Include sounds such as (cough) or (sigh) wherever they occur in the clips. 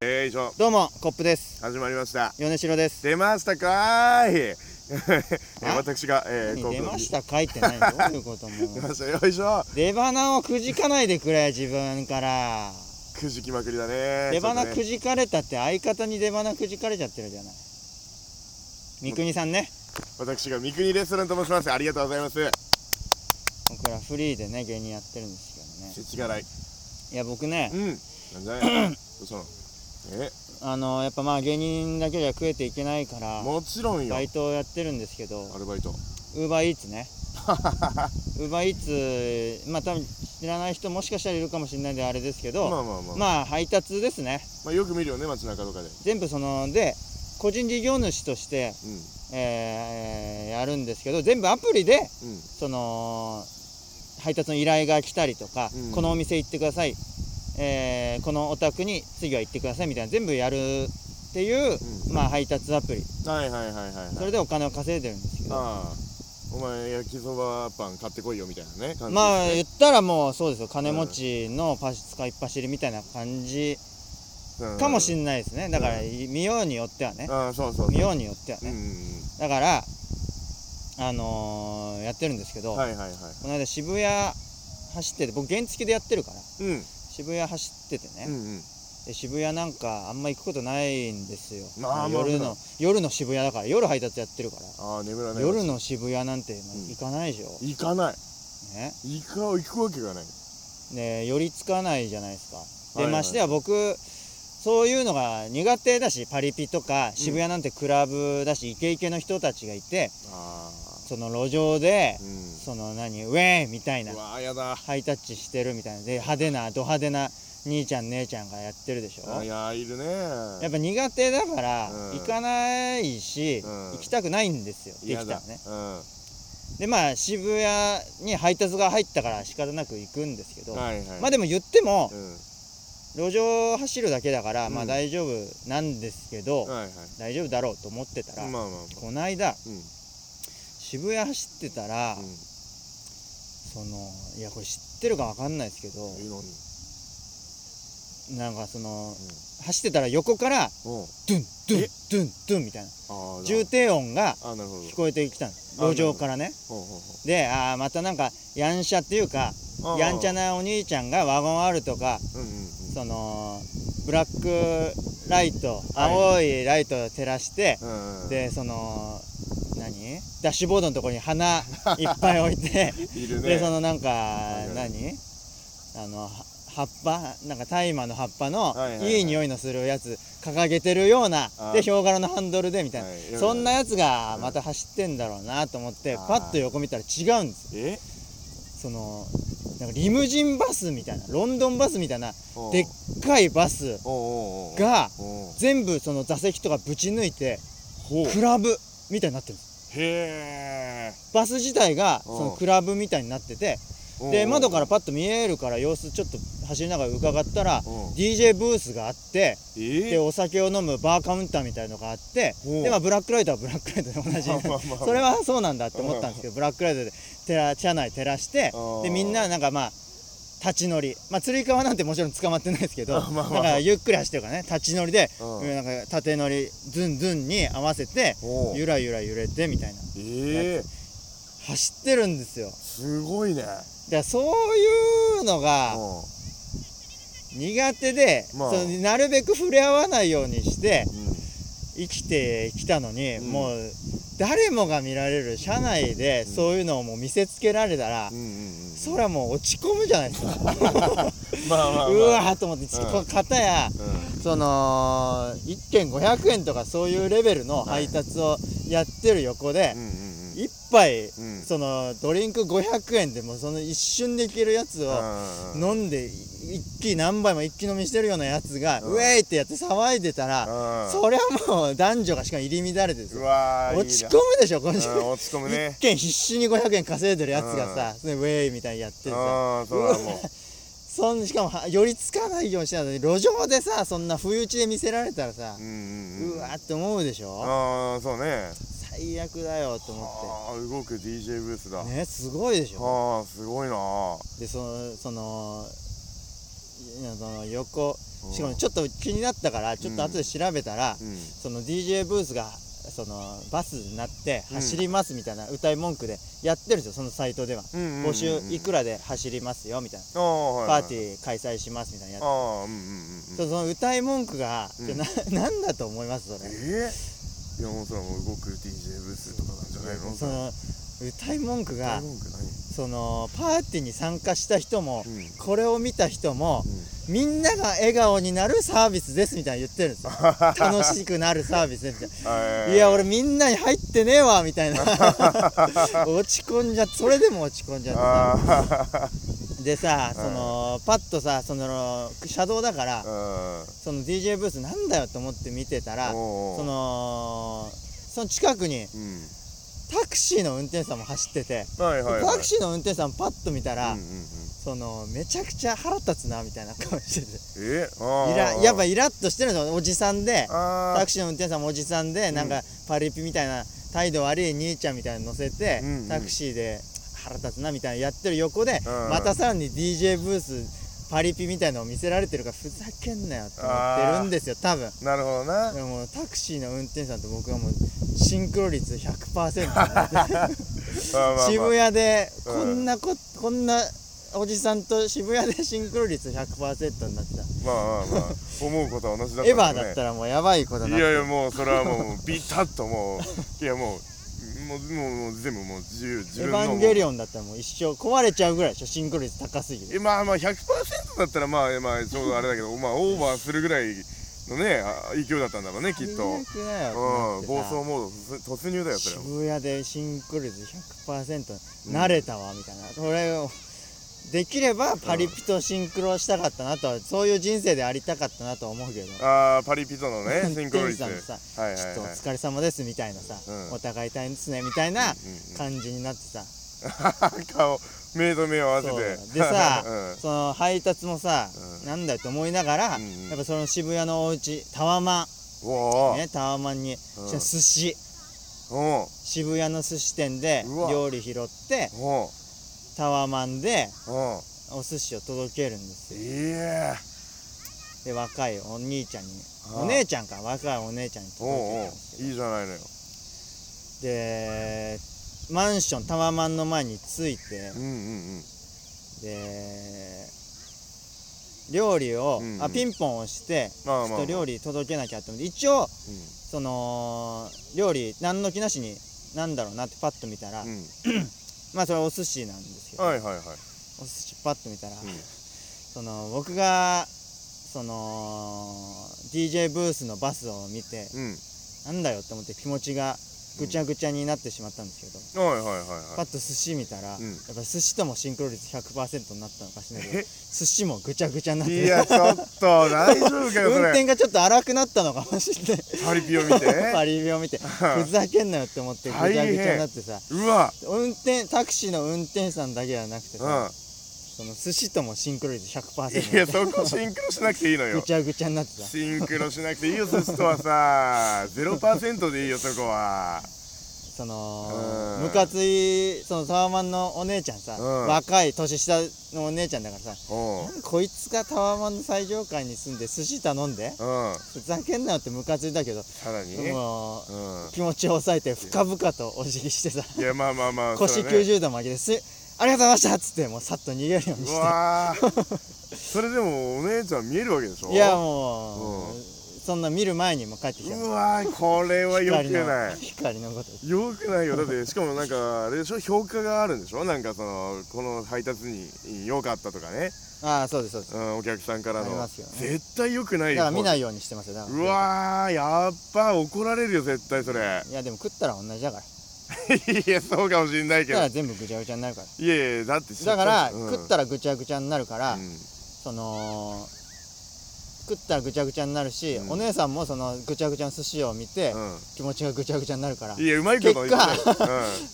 えー、以上どうもコップです。始まりました。米城です。出ましたかーい。(laughs) 私が、えー、何？出ましたかいって何？どういうことも出ました。よいしょ。出花をくじかないでくれ自分から。くじきまくりだね。出花くじかれたって相方に出花くじかれちゃってるじゃない？三國さんね。私が三国レストランと申します。ありがとうございます。僕らフリーでね芸人やってるんですけどね。世知辛い。いや僕ねうん。なんだよどうしたのえ？あのやっぱまあ芸人だけじゃ食えていけないからもちろんよ。バイトをやってるんですけどアルバイト。ウーバーイーツね。ウーバーイーツまあ多分知らない人もしかしたらいるかもしれないんであれですけどまあまあまあ、ままあ配達ですね。あ、よく見るよね街中とかで。全部そので個人事業主として、うん。えーやるんですけど全部アプリでうん。その配達の依頼が来たりとか、うん。このお店行ってください、えーこのお宅に次は行ってくださいみたいな全部やるっていう、うまあ配達アプリ。はいはいはいはいはい。それでお金を稼いでるんですけどああお前焼きそばパン買ってこいよみたいなね感じまあ言ったらもうそうですよ。金持ちのパシ使いっ走りみたいな感じねうん。かもしんないですね。だから見ようによってはね。ああそうそう見ようによってはうんうねん。だからあのーやってるんですけど、うんはいはいはい。この間渋谷走ってて僕原付でやってるから。うん渋谷走っててね、うんうん。で渋谷なんかあんま行くことないんですよ、まあまあ。夜の夜の渋谷だから夜配達やってるから。ああ眠らない夜の渋谷なんてん行かないでしょ、行かない。ね。行か行くわけがない。ね寄りつかないじゃないですか。で、はいはいましてや僕そういうのが苦手だしパリピとか渋谷なんてクラブだしイケイケの人たちがいてあその路上であうん。その何ウェーみたいなハイタッチしてるみたいな。で派手なド派手な兄ちゃん姉ちゃんがやってるでしょ？あいやーいるね。やっぱ苦手だからうん。行かないし、うん。行きたくないんですよできたらね。うん。でまあ渋谷に配達が入ったから仕方なく行くんですけど、はいはい。まあでも言ってもうん。路上走るだけだから、うん。まあ大丈夫なんですけど、はいはい。大丈夫だろうと思ってたら、まあまあまあ。この間うん渋谷走ってたら、うん。そのいやこれ知ってるかわかんないですけどなんかその、走ってたら横からう。んドゥンドゥンえ？ドゥンドゥンみたいな。ああ重低音が聞こえてきたんですあ路上からね。でああまたなんかやんしゃっていうかやんちゃなお兄ちゃんがワゴン R とかうんうんうん。そのブラックライトはい青いライトを照らして、うんうんでその何ダッシュボードのところに花 (laughs) いっぱい置いているね。でそのなんかはい何？あのは葉っぱ？なんか大麻の葉っぱのはいはい匂いのするやつ掲げてるようなでヒョウ柄のハンドルでみたいな、はいそんなやつがまた走ってんだろうなと思ってパッと横見たら違うんですよ。え？そのなんかリムジンバスみたいなロンドンバスみたいなでっかいバスが全部その座席とかぶち抜いてクラブみたいになってるんですへえバス自体がそのうん。クラブみたいになっててで窓からパッと見えるから様子ちょっと走りながら伺ったらうん。DJ ブースがあってえでお酒を飲むバーカウンターみたいのがあってでまあブラックライトはブラックライトで同じ。(laughs) それはそうなんだって思ったんですけどブラックライトで照ら車内照らしてでみんななんかまあ立ち乗り。まあつり革なんてもちろん捕まってないですけど (laughs) あまあまあ。だからゆっくり走ってるからね立ち乗りでうん。なんか縦乗りズンズンに合わせてゆらゆら揺れてみたいな。ええ。走ってるんですよ。すごいね。でそういうのがう苦手で、まあ。そのなるべく触れ合わないようにして生きてきたのに、うん。もう誰もが見られる車内でうん。そういうのをもう見せつけられたら、うんうんうんそりゃもう落ち込むじゃないですか、(laughs) まあまあまあ。うわーと思って、ちうん。片やうん。その1件500円とかそういうレベルの配達をやってる横でうん、うんうん一杯うん。そのドリンク500円でもうその一瞬でいけるやつをうん。飲んで一気何杯も一気飲みしてるようなやつがうん。ウェーイってやって騒いでたらうん。そりゃもう男女がしかも入り乱れてですうよわー落ち込むでしょこの人うん落ち込むね。一軒必死に500円稼いでるやつがさそれウェーイみたいにやってさ。そうだもう。(laughs) そんしかもは寄りつかないようにしてたのに路上でさそんな不意打ちで見せられたらさうんうんうん。うわーって思うでしょ？ああそうね最悪だよと思ああ動く DJ ブースだ。ってねすごいでしょ。ああすごいなでそのそのその横。うん。しかもちょっと気になったからちょっと後で調べたら、うん。その DJ ブースがそのバスになってうん。走りますみたいな歌い文句でやってるんですよそのサイトでは、うんうんうんうん。募集いくらで走りますよみたいな、パーティー開催しますみたいなやつ。うんうんそその歌い文句が、うん。ななんだと思いますそれ。えー、いやもうそれはもう動く DJ ブースとかなんじゃないの？その歌い文句がそのパーティーに参加した人も、うん。これを見た人も、うみんなが笑顔になるサービスですみたいな言ってるんですよ。(laughs) 楽しくなるサービスですみたいな。んい。や俺みんなに入ってねえわみたいな。(laughs) 落ち込んじゃそれでも落ち込んじゃってでさうん。そのパッとさその車道だからあその DJ ブースなんだよと思って見てたらそのその近くにうん。タクシーの運転手さんも走っててタクシーの運転手さんパッと見たら、そのめちゃくちゃ腹立つなみたいな顔してて。え？イラやっぱイラッとしてるんですよおじさんであタクシーの運転手さんもおじさんで、うんなん。かパリピみたいな態度悪い兄ちゃんみたいなの乗せて、タクシーで腹立つなみたいなやってる横で、うん。またさらに DJ ブースパリピみたいなのを見せられてるからふざけんなよって思ってるんですよ多分。なるほどな。でもタクシーの運転手さんと僕はもうシンクロ率100%になってまあまあまあ。渋谷でうん。こんなこ、こんなおじさんと渋谷でシンクロ率100%になってた、まあまあまあ。思うことは同じだったエヴァねだったらもうやばいことになっていやいやもうそれはもうビタッともういやもうもうもう全部もう自由自エヴァンゲリンオンだったらもう一生壊れちゃうぐらいでしょシンクロ率高すぎてえまあまあ100%だったらまあまあちょうどあれだけどまあオーバーするぐらいのねあ勢いだったんだろうねきっと。最悪だようん暴走モード突突入だよそれは。渋谷でシンクロ率100%慣れたわみたいな、これをできればパリピとシンクロしたかったなとはそういう人生でありたかったなとは思うけど。ああパリピとのね (laughs) シンクロ率。さんとさはいはいはい。ちょっとお疲れ様ですみたいなさ、うん。お互い大変ですねみたいなうんうん感じになってさ、(laughs) 顔目と目を合わせて。でさ、(laughs) うん。その配達もさ、うん。なんだよと思いながら、うんうん。やっぱその渋谷のお家タワマン。ねタワマンに、うん。寿司。渋谷の寿司店で料理拾ってタワマンでお寿司を届けるんですよ。いやで若いお兄ちゃんにお姉ちゃんか若いお姉ちゃんに届けおうたんですいいじゃないのよ。でマンションタワマンの前に着いてうんうんうん。で料理を、うんうん。あピンポン押してちょっと料理届けなきゃって思って一応うその料理何の気なしになんだろうなってパッと見たら、んうん (coughs) まあそれはお寿司なんですよ、はいはいはい。お寿司パッと見たら、うん。その僕がその DJ ブースのバスを見てうん。なんだよって思って気持ちがぐちゃぐちゃになってしまったんですけど、はいはいはいはい。パッと寿司見たら、うん。やっぱ寿司ともシンクロ率100%になったのかしらないけどえ？寿司もぐちゃぐちゃになっていやちょっと大丈夫かよそ運れ転がちょっと荒くなったのかもしれない。パリピを見て？(laughs) パリビを見て。ふざけんなよって思ってぐちゃぐちゃになってさ。うわ。運転タクシーの運転手さんだけじゃなくてうさ、その寿司ともシンクロ率100%んいやそこシンクロしなくていいのよ。ぐちゃぐちゃになってさシンクロしなくていいよ寿司とはさ。0%でいいよそこは。そのうん。ムカついそのタワマンのお姉ちゃんさ、うん。若い年下のお姉ちゃんだからさこいつがタワマンの最上階に住んで寿司頼んでうん。ふざけんなよってムカついたけどさらに？もううん。気持ちを抑えて深々とお辞儀してさいやまあまあまあ腰それはね。90度曲げてすありがとうございましたっつってもうさっと逃げるようにうして。わー。それでもお姉ちゃん見えるわけでしょ？いやもう、うんそんな見る前にも帰ってきた。うわーこれはよくない。光のこと。よくないよ。だってしかもなんかあれでしょ？評価があるんでしょ？なんかそのこの配達に良かったとかね、ああそうですそうです。うん、お客さんからの、ね。絶対良くないよだから見ないようにしてますようわーやっぱ怒られるよ絶対それ。いやでも食ったら同じだから (laughs) いやそうかもしんないけど。だから全部ぐちゃぐちゃになるから。いやいやだってだから、うん。食ったらぐちゃぐちゃになるから、うん。その食ったらぐちゃぐちゃになるし、うん。お姉さんもそのぐちゃぐちゃの寿司を見て、気持ちがぐちゃぐちゃになるから。うん、いやうまいこと言って。結う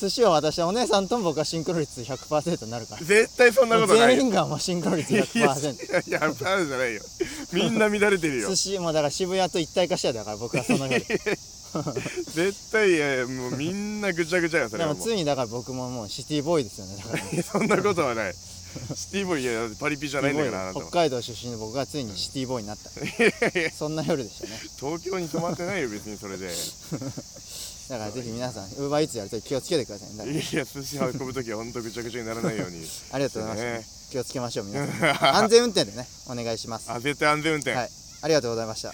(laughs) 寿司を渡したお姉さんとも僕はシンクロ率100%になるから。ん、絶対そんなことない全員がもうシンクロ率いやい100%やいやあるじゃないよみんな乱れてるよ寿司もだから渋谷と一体化しただから僕はその夜 (laughs) 絶対いやいやもうみんなぐちゃぐちゃよそれでもはもう。ついにだから僕ももうシティボーイですよねだから。い (laughs) やそんなことはない。シティボーイいやパリピじゃないんだからあなたは。北海道出身の僕がついにシティボーイになった。そんな夜でしたね。東京に染まってないよ別にそれで。(laughs) だからぜひ皆さんウーバーイーツやるとき気をつけてくださいねだか。らいや寿司運ぶ時は本当ぐちゃぐちゃにならないように。ありがとうございました、ね気をつけましょう皆さん。安全運転でねお願いします。あ絶対安全運転、はい。ありがとうございました